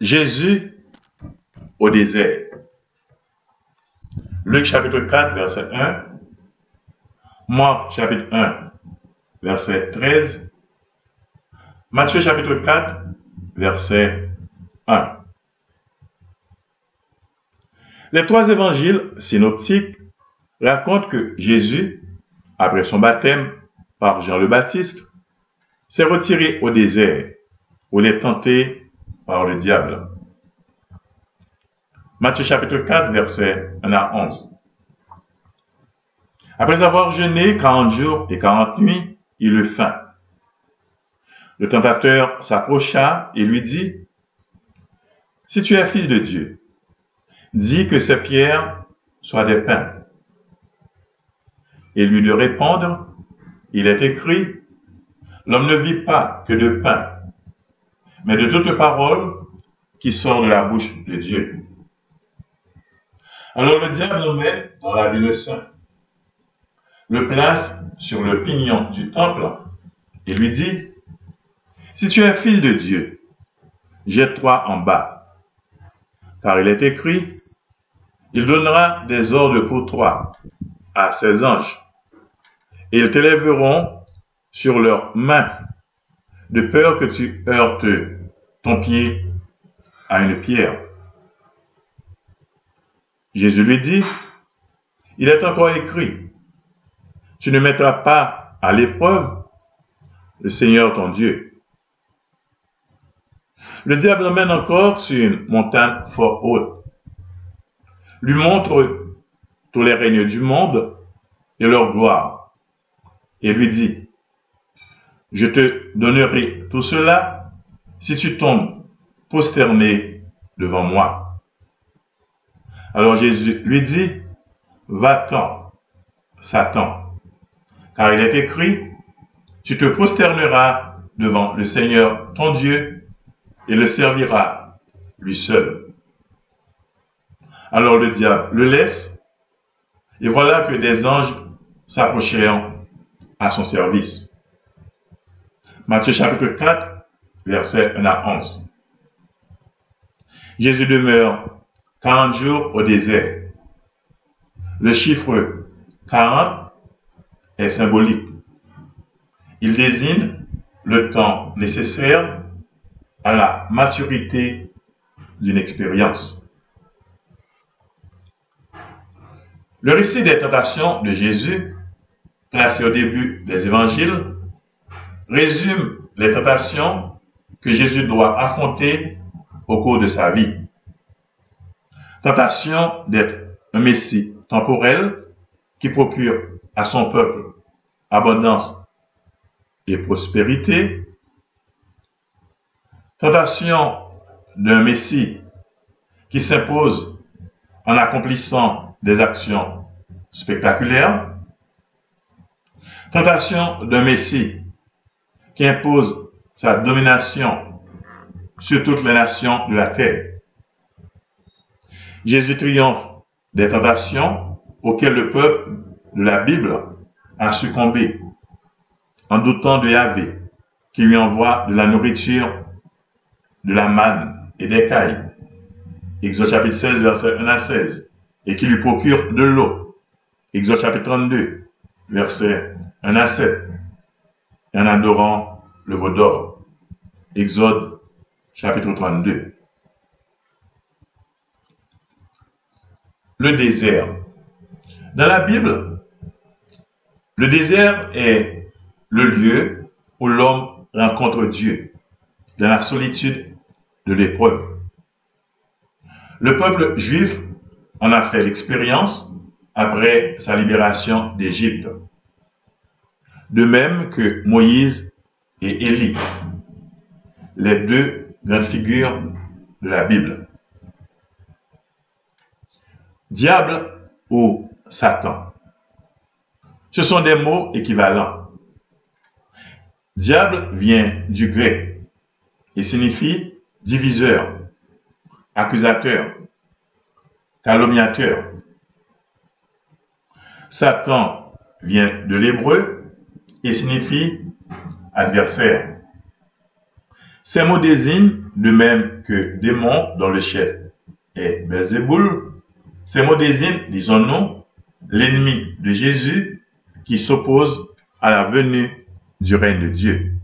Jésus au désert. Luc chapitre 4, verset 1. Marc chapitre 1, verset 13. Matthieu chapitre 4, verset 1. Les trois évangiles synoptiques racontent que Jésus, après son baptême par Jean le Baptiste, s'est retiré au désert où il est tenté par le diable. Matthieu chapitre 4, verset 1 à 11. Après avoir jeûné 40 jours et 40 nuits, il eut faim. Le tentateur s'approcha et lui dit, Si tu es fils de Dieu, dis que ces pierres soient des pains. Et lui de répondre, Il est écrit, L'homme ne vit pas que de pain, mais de toute parole qui sort de la bouche de Dieu. Alors le diable nous met dans la ville saint, le place sur le pignon du temple et lui dit, Si tu es fils de Dieu, jette-toi en bas, car il est écrit, il donnera des ordres pour toi à ses anges, et ils t'élèveront sur leurs mains, de peur que tu heurtes ton pied à une pierre. Jésus lui dit, il est encore écrit, tu ne mettras pas à l'épreuve le Seigneur ton Dieu. Le diable l'emmène encore sur une montagne fort haute, lui montre tous les règnes du monde et leur gloire, et lui dit, je te donnerai tout cela si tu tombes prosterné devant moi. Alors Jésus lui dit, va-t'en, Satan, car il est écrit, tu te prosterneras devant le Seigneur ton Dieu et le serviras lui seul. Alors le diable le laisse, et voilà que des anges s'approchèrent à son service. Matthieu chapitre 4, verset 1 à 11. Jésus demeure 40 jours au désert. Le chiffre 40 est symbolique. Il désigne le temps nécessaire à la maturité d'une expérience. Le récit des tentations de Jésus, placé au début des évangiles, résume les tentations que Jésus doit affronter au cours de sa vie. Tentation d'être un Messie temporel qui procure à son peuple abondance et prospérité. Tentation d'un Messie qui s'impose en accomplissant des actions spectaculaires. Tentation d'un Messie qui impose sa domination sur toutes les nations de la terre. Jésus triomphe des tentations auxquelles le peuple de la Bible a succombé en doutant de Yahvé qui lui envoie de la nourriture, de la manne et des cailles. Exode chapitre 16, verset 1 à 16. Et qui lui procure de l'eau. Exode chapitre 32, verset 1 à 7. En adorant le veau d'or. Exode chapitre 32. le désert. Dans la Bible, le désert est le lieu où l'homme rencontre Dieu, dans la solitude de l'épreuve. Le peuple juif en a fait l'expérience après sa libération d'Égypte. De même que Moïse et Élie, les deux grandes figures de la Bible. Diable ou Satan. Ce sont des mots équivalents. Diable vient du grec et signifie diviseur, accusateur, calomniateur. Satan vient de l'hébreu et signifie adversaire. Ces mots désignent, de même que démon dont le chef est Belzéboul, ces mots désignent, disons-nous, l'ennemi de Jésus qui s'oppose à la venue du règne de Dieu.